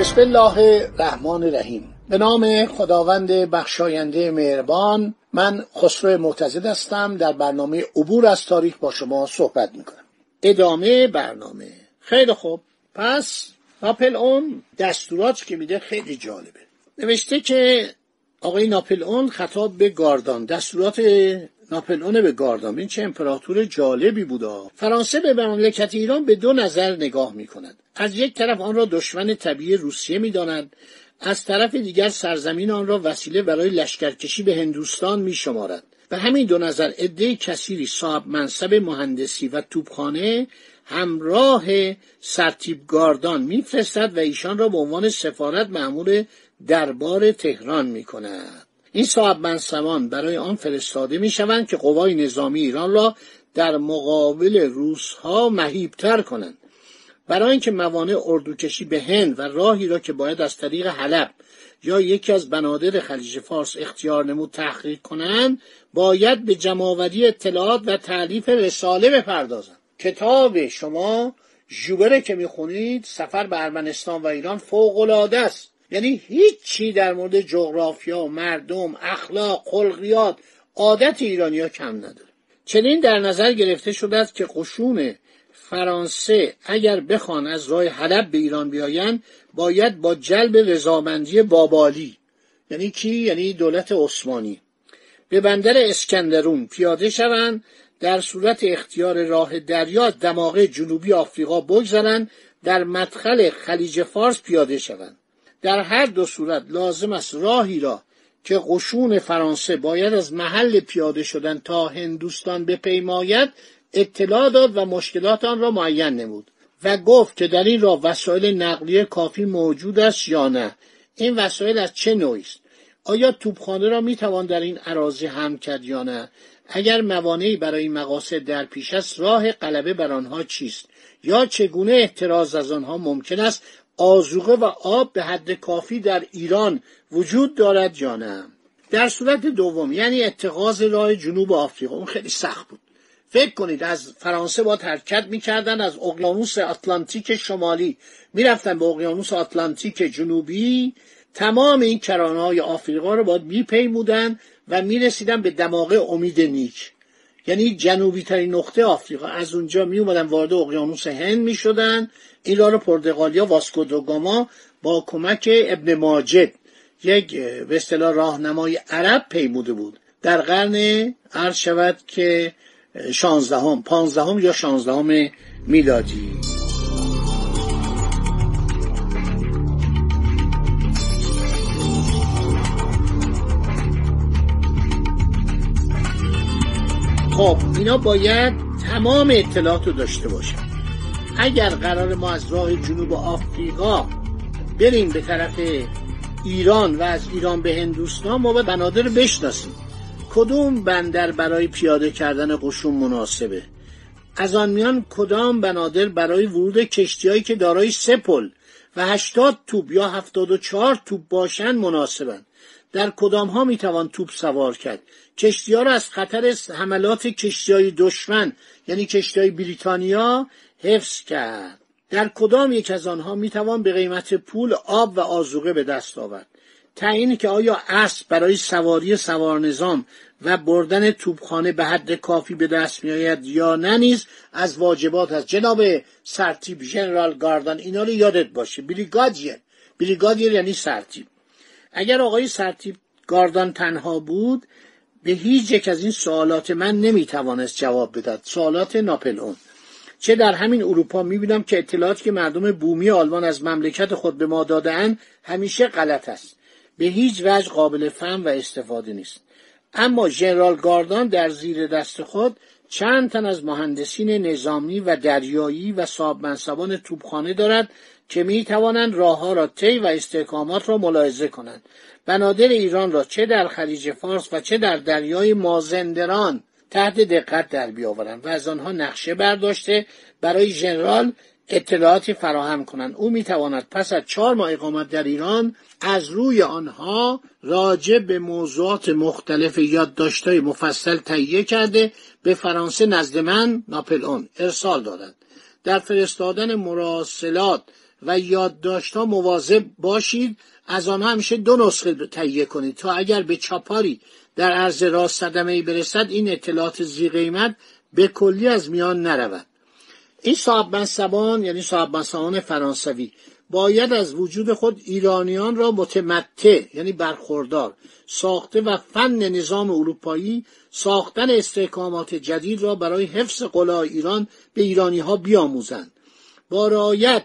بسم الله الرحمن الرحیم. به نام خداوند بخشاینده مهربان من خسرو معتزد هستم. در برنامه عبور از تاریخ با شما صحبت می‌کنم. ادامه برنامه. خیلی خوب. پس ناپل اون دستورات که میده خیلی جالبه. نوشته که آقای ناپل اون خطاب به گاردان. دستورات ناپل اون به گاردان این چه امپراتور جالبی بودا فرانسه به مملکت ایران به دو نظر نگاه می‌کند از یک طرف آن را دشمن طبیعی روسیه می‌داند از طرف دیگر سرزمین آن را وسیله برای لشکرکشی به هندوستان می شمارد. به همین دو نظر عده کثیری صاحب منصب مهندسی و توپخانه همراه سرتیب گاردان میفرستد و ایشان را به عنوان سفارت معمول دربار تهران می کند. این صاحب منصبان برای آن فرستاده می شوند که قوای نظامی ایران را در مقابل روسها مهیبتر کنند. برای اینکه موانع اردوکشی به هند و راهی را که باید از طریق حلب یا یکی از بنادر خلیج فارس اختیار نمود تحقیق کنند باید به جمعآوری اطلاعات و تعلیف رساله بپردازند کتاب شما ژوبره که می‌خونید سفر به ارمنستان و ایران فوقالعاده است یعنی هیچی در مورد جغرافیا مردم اخلاق خلقیات عادت ایرانیا کم نداره. چنین در نظر گرفته شده است که قشون فرانسه اگر بخوان از راه حلب به ایران بیایند باید با جلب رضامندی بابالی. یعنی کی؟ یعنی دولت عثمانی. به بندر اسکندرون پیاده شوند در صورت اختیار راه دریا دماغ جنوبی آفریقا بگذرند در مدخل خلیج فارس پیاده شوند. در هر دو صورت لازم است راهی را که قشون فرانسه باید از محل پیاده شدن تا هندوستان بپیماید اطلاع داد و مشکلات آن را معین نمود و گفت که در این راه وسایل نقلیه کافی موجود است یا نه. این وسایل از چه نوعی است؟ آیا توپخانه را می‌توان در این عراضی هم کرد یا نه؟ اگر موانعی برای مقاصد در پیش است راه غلبه بر آنها چیست؟ یا چگونه احتراز از آنها ممکن است؟ آزوقه و آب به حد کافی در ایران وجود دارد یا نه؟ در صورت دوم یعنی اتخاذ راه جنوب آفریقا. اون خیلی سخت بود. فکر کنید از فرانسه با حرکت می‌کردن از اقیانوس آتلانتیک شمالی می‌رفتن به اقیانوس آتلانتیک جنوبی. تمام این کرانه های آفریقا رو باید میپیمودن و می‌رسیدن به دماغه امید نیک. یعنی جنوبی ترین نقطه آفریقا. از اونجا می اومدن وارد اقیانوس هند می شدن این راه پرتغالیا واسکو دوگاما با کمک ابن ماجد یک به اصطلاح راهنمای عرب پیموده بود. در قرن عرض شود که شانزدهم پانزدهم یا شانزدهم میلادی. خب اینا باید تمام اطلاعات رو داشته باشن. اگر قرار ما از راه جنوب آفریقا بریم به طرف ایران و از ایران به هندوستان ما باید بنادر بشناسیم. کدوم بندر برای پیاده کردن قشون مناسبه؟ از آن میان کدام بنادر برای ورود کشتیهایی که دارای سه پل و هشتاد توپ یا هفتاد و چهار توپ باشند مناسبند در کدام ها می‌توان توپ سوار کرد؟ کشتی ها را از خطر حملات کشتی های دشمن یعنی کشتی های بریتانیا حفظ کرد. در کدام یک از آنها می‌توان به قیمت پول آب و آزوقه به دست آورد؟ تعیین که آیا اسب برای سواری سوار نظام و بردن توپخانه به حد کافی به دست میآید یا نه نیز از واجبات از جناب سرتیب ژنرال گاردان اینا رو یادت باشه. بریگادیر بریگادیر یعنی سرتیب اگر آقای سرتیب گاردان تنها بود به هیچ یک از این سوالات من نمی‌توانست جواب بدهد. سوالات ناپلئون. چه در همین اروپا می‌بینم که اطلاعاتی که مردم بومی آلمان از مملکت خود به ما دادهاند همیشه غلط است. به هیچ وجه قابل فهم و استفاده نیست. اما ژنرال گاردان در زیر دست خود چند تن از مهندسین نظامی و دریایی و صاحب منصبان توپخانه دارد که می توانند راه ها را طی و استحکامات را ملاحظه کنند. بنادر ایران را چه در خلیج فارس و چه در دریای مازندران تحت دقت در بیاورند و از آنها نقشه برداشته برای ژنرال اطلاعاتی فراهم کنند. او می‌تواند پس از چهار ماه اقامت در ایران از روی آنها راجع به موضوعات مختلف یادداشتهای مفصل تهیه کرده به فرانسه نزد من ناپلئون ارسال دادند. در فرستادن مراسلات و یادداشتها مواظب باشید از آنها همیشه دو نسخه تهیه کنید تا اگر به چاپاری در عرض راست صدمه ای برسد این اطلاعات زی قیمت به کلی از میان نرود. این صاحب منصبان یعنی صاحب منصبان فرانسوی باید از وجود خود ایرانیان را متمتع یعنی برخوردار ساخته و فن نظام اروپایی ساختن استحکامات جدید را برای حفظ قلای ایران به ایرانی ها بیاموزند. با رعایت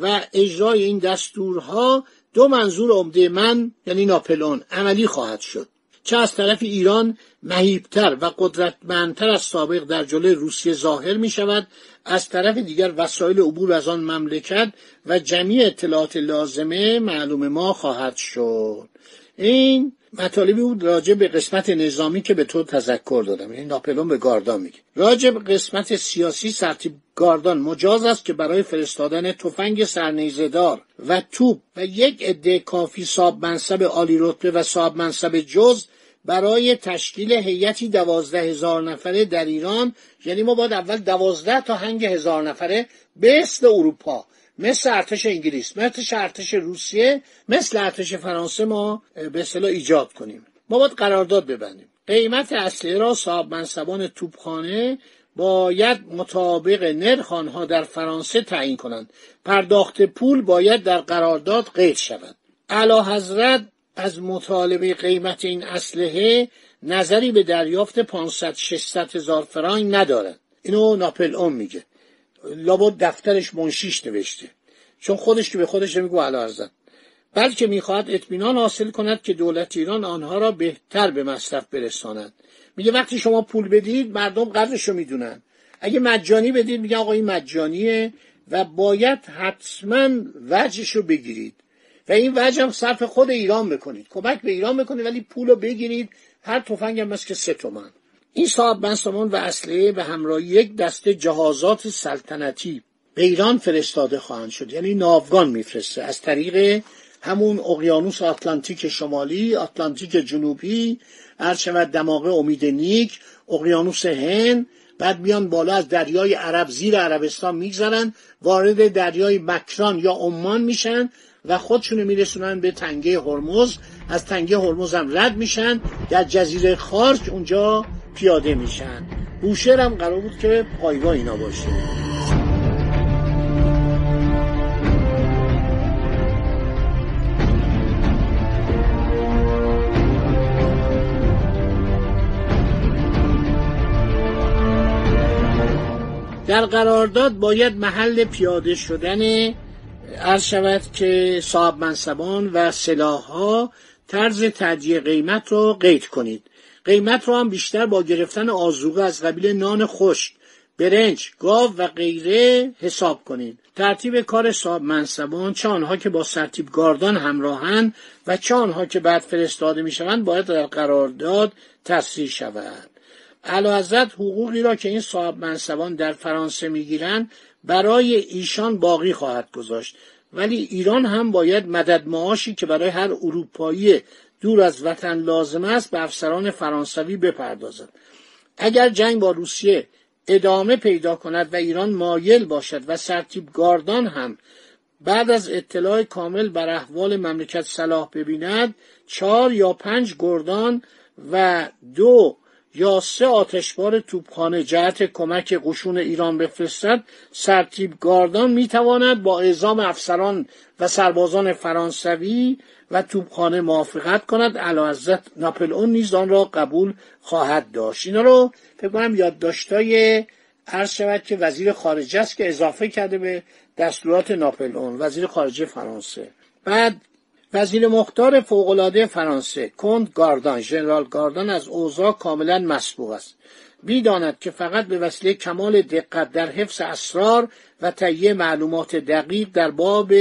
و اجرای این دستورها دو منظور عمده من یعنی ناپلون عملی خواهد شد. چه از طرف ایران مهیبتر و قدرتمندتر از سابق در جلوی روسیه ظاهر می شود از طرف دیگر وسایل عبور از آن مملکت و جمعی اطلاعات لازمه معلوم ما خواهد شد. این مطالبی بود راجع به قسمت نظامی که به تو تذکر دادم. یعنی ناپلون به گاردان میگه. راجع به قسمت سیاسی سرتیب گاردان مجاز است که برای فرستادن تفنگ سرنیزدار و توپ و یک عده کافی صاحب منصب عالی رتبه و صاحب منصب جز برای تشکیل هیئتی دوازده هزار نفره در ایران یعنی ما باید اول دوازده تا هنگ هزار نفره به اروپا مثل ارتش انگلیس مثل ارتش روسیه مثل ارتش فرانسه ما به اصطلاح ایجاد کنیم. ما باید قرارداد ببندیم. قیمت اصلی را صاحب منصبان توپخانه باید مطابق نرخ آنها در فرانسه تعیین کنند. پرداخت پول باید در قرارداد قید شود. اعلی حضرت از مطالبه قیمت این اسلحه نظری به دریافت 500 600 هزار فرانک ندارد. اینو ناپل اون میگه. لابد دفترش منشیش نوشته. چون خودش که به خودش نمیگو علا بلکه می‌خواهد اطمینان حاصل کند که دولت ایران آنها را بهتر به مصرف برساند. میگه وقتی شما پول بدید مردم قدرش رو می‌دونن. اگه مجانی بدید میگه آقا این مجانیه و باید حتما وجهش رو بگیرید. و این وجه هم صرف خود ایران بکنید. کمک به ایران بکنید ولی پول رو بگیرید. هر تفنگ هم که سه تومن. این صاحب منصبان و اصله به همراه یک دسته جهازات سلطنتی به ایران فرستاده خواهند شد. یعنی ناوگان میفرسته. از طریق همون اقیانوس آتلانتیک شمالی آتلانتیک جنوبی شود دماغه امید نیک اقیانوس هند بعد میان بالا از دریای عرب زیر عربستان میگذرن وارد دریای مکران یا عمان میشن و خودشونو میرسونن به تنگه هرمز. از تنگه هرمز هم رد میشن. در جزیره خارج اونجا پیاده میشن. بوشهر هم قرار بود که پایگاه اینا باشه. در قرارداد باید محل پیاده شدن عرض شود که صاحب منصبان و ها طرز تدیه قیمت رو قید کنید. قیمت رو هم بیشتر با گرفتن آزوغه از قبیل نان خشک برنج، گاو و غیره حساب کنید. ترتیب کار صاحب منصبان چه آنها که با سرتیب گاردان همراهند و چه آنها که بعد فرستاده می‌شوند باید در قرارداد تصریح شود. حضرت حقوقی را که این صاحب منصبان در فرانسه می‌گیرند برای ایشان باقی خواهد گذاشت ولی ایران هم باید مدد معاشی که برای هر اروپایی دور از وطن لازم است به افسران فرانسوی بپردازد. اگر جنگ با روسیه ادامه پیدا کند و ایران مایل باشد و سرتیب گاردان هم بعد از اطلاع کامل بر احوال مملکت صلاح ببیند چهار یا پنج گردان و دو یا سه آتشبار توپخانه جهت کمک قشون ایران بفرستد سرتیب گاردان می‌تواند با اعزام افسران و سربازان فرانسوی و توپخانه موافقت کند. علاوزت ناپل اون نیز آن را قبول خواهد داشت. اینا رو فکر کنم یادداشتای عرض شود که وزیر خارجه است که اضافه کرده به دستورات ناپل اون وزیر خارجه فرانسه. بعد وزیر مختار فوقالعاده فرانسه کند گاردان ژنرال گاردان از اوضاع کاملا مسبوق است. می‌داند که فقط به وسیله کمال دقت در حفظ اسرار و تهیه معلومات دقیق در باب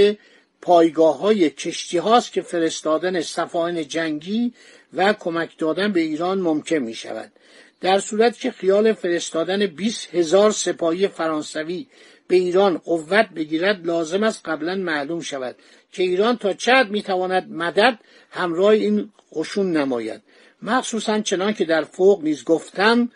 پایگاه های کشتی هاست که فرستادن سفاین جنگی و کمک دادن به ایران ممکن می شود. در صورت که خیال فرستادن 20 هزار سپاهی فرانسوی به ایران قوت بگیرد لازم است قبلا معلوم شود که ایران تا چقدر می‌تواند مدد همراه این قشون نماید مخصوصا چنان که در فوق نیز گفتم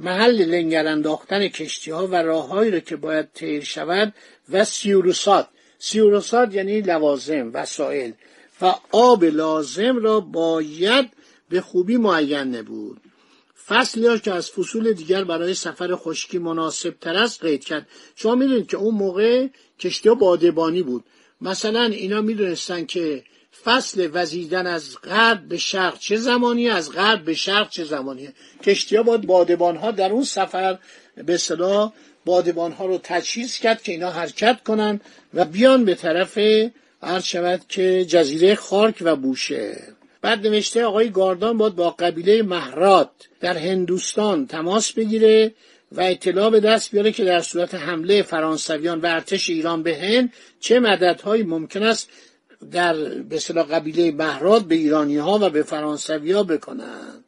محل لنگر انداختن کشتی ها و راههایی را که باید تیر شود و سیوروسات سیوروسات یعنی لوازم وسایل. و آب لازم را باید به خوبی معین نبود. فصلی که از فصول دیگر برای سفر خشکی مناسب تر است قید کرد. شما می‌دونید که اون موقع کشتی بادبانی بود. مثلا اینا می‌دونستن که فصل وزیدن از غرب به شرق چه زمانی از غرب به شرق چه زمانیه. کشتی ها باید بادبان ها در اون سفر به صلاح بادبان ها رو تجهیز کرد که اینا حرکت کنن و بیان به طرف عرض شود که جزیره خارک و بوشه بعد نوشته آقای گاردان باید با قبیله مهرات در هندوستان تماس بگیره و اطلاع به دست بیاره که در صورت حمله فرانسویان و ارتش ایران به هند چه مددهایی ممکن است در به قبیله مهرات به ایرانی ها و به فرانسوی ها بکنند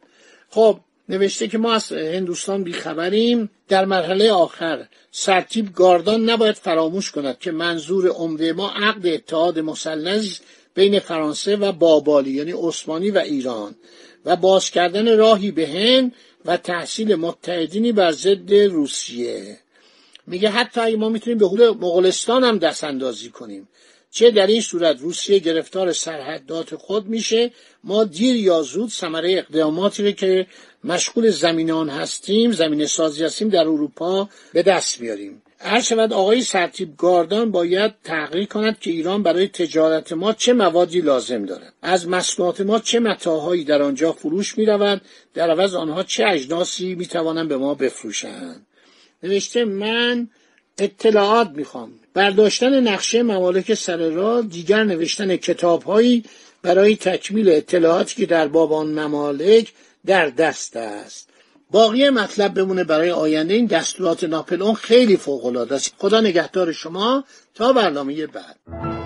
خب نوشته که ما از هندوستان بیخبریم. در مرحله آخر سرتیب گاردان نباید فراموش کند که منظور عمده ما عقد اتحاد مثلث بین فرانسه و بابالی یعنی عثمانی و ایران. و باز کردن راهی به هند و تحصیل متحدینی بر ضد روسیه. میگه حتی ای ما می‌تونیم به حول مغولستان هم دست اندازی کنیم. چه در این صورت روسیه گرفتار سرحدات خود میشه ما دیر یا زود ثمره اقداماتی رو که مشغول زمینان هستیم زمین سازی هستیم در اروپا به دست میاریم. هر شود آقای سرتیب گاردان باید تحقیق کند که ایران برای تجارت ما چه موادی لازم دارد. از مصنوعات ما چه متاهایی در آنجا فروش می رود در عوض آنها چه اجناسی می توانند به ما بفروشند. نوشته من اطلاعات می‌خوام. برداشتن نقشه ممالک سر را دیگر نوشتن کتابهایی برای تکمیل اطلاعاتی که در باب آن ممالک در دست است. باقی مطلب بمونه برای آینده این دستورات ناپلون خیلی فوق العاده است. خدا نگهدار شما. تا برنامه بعد.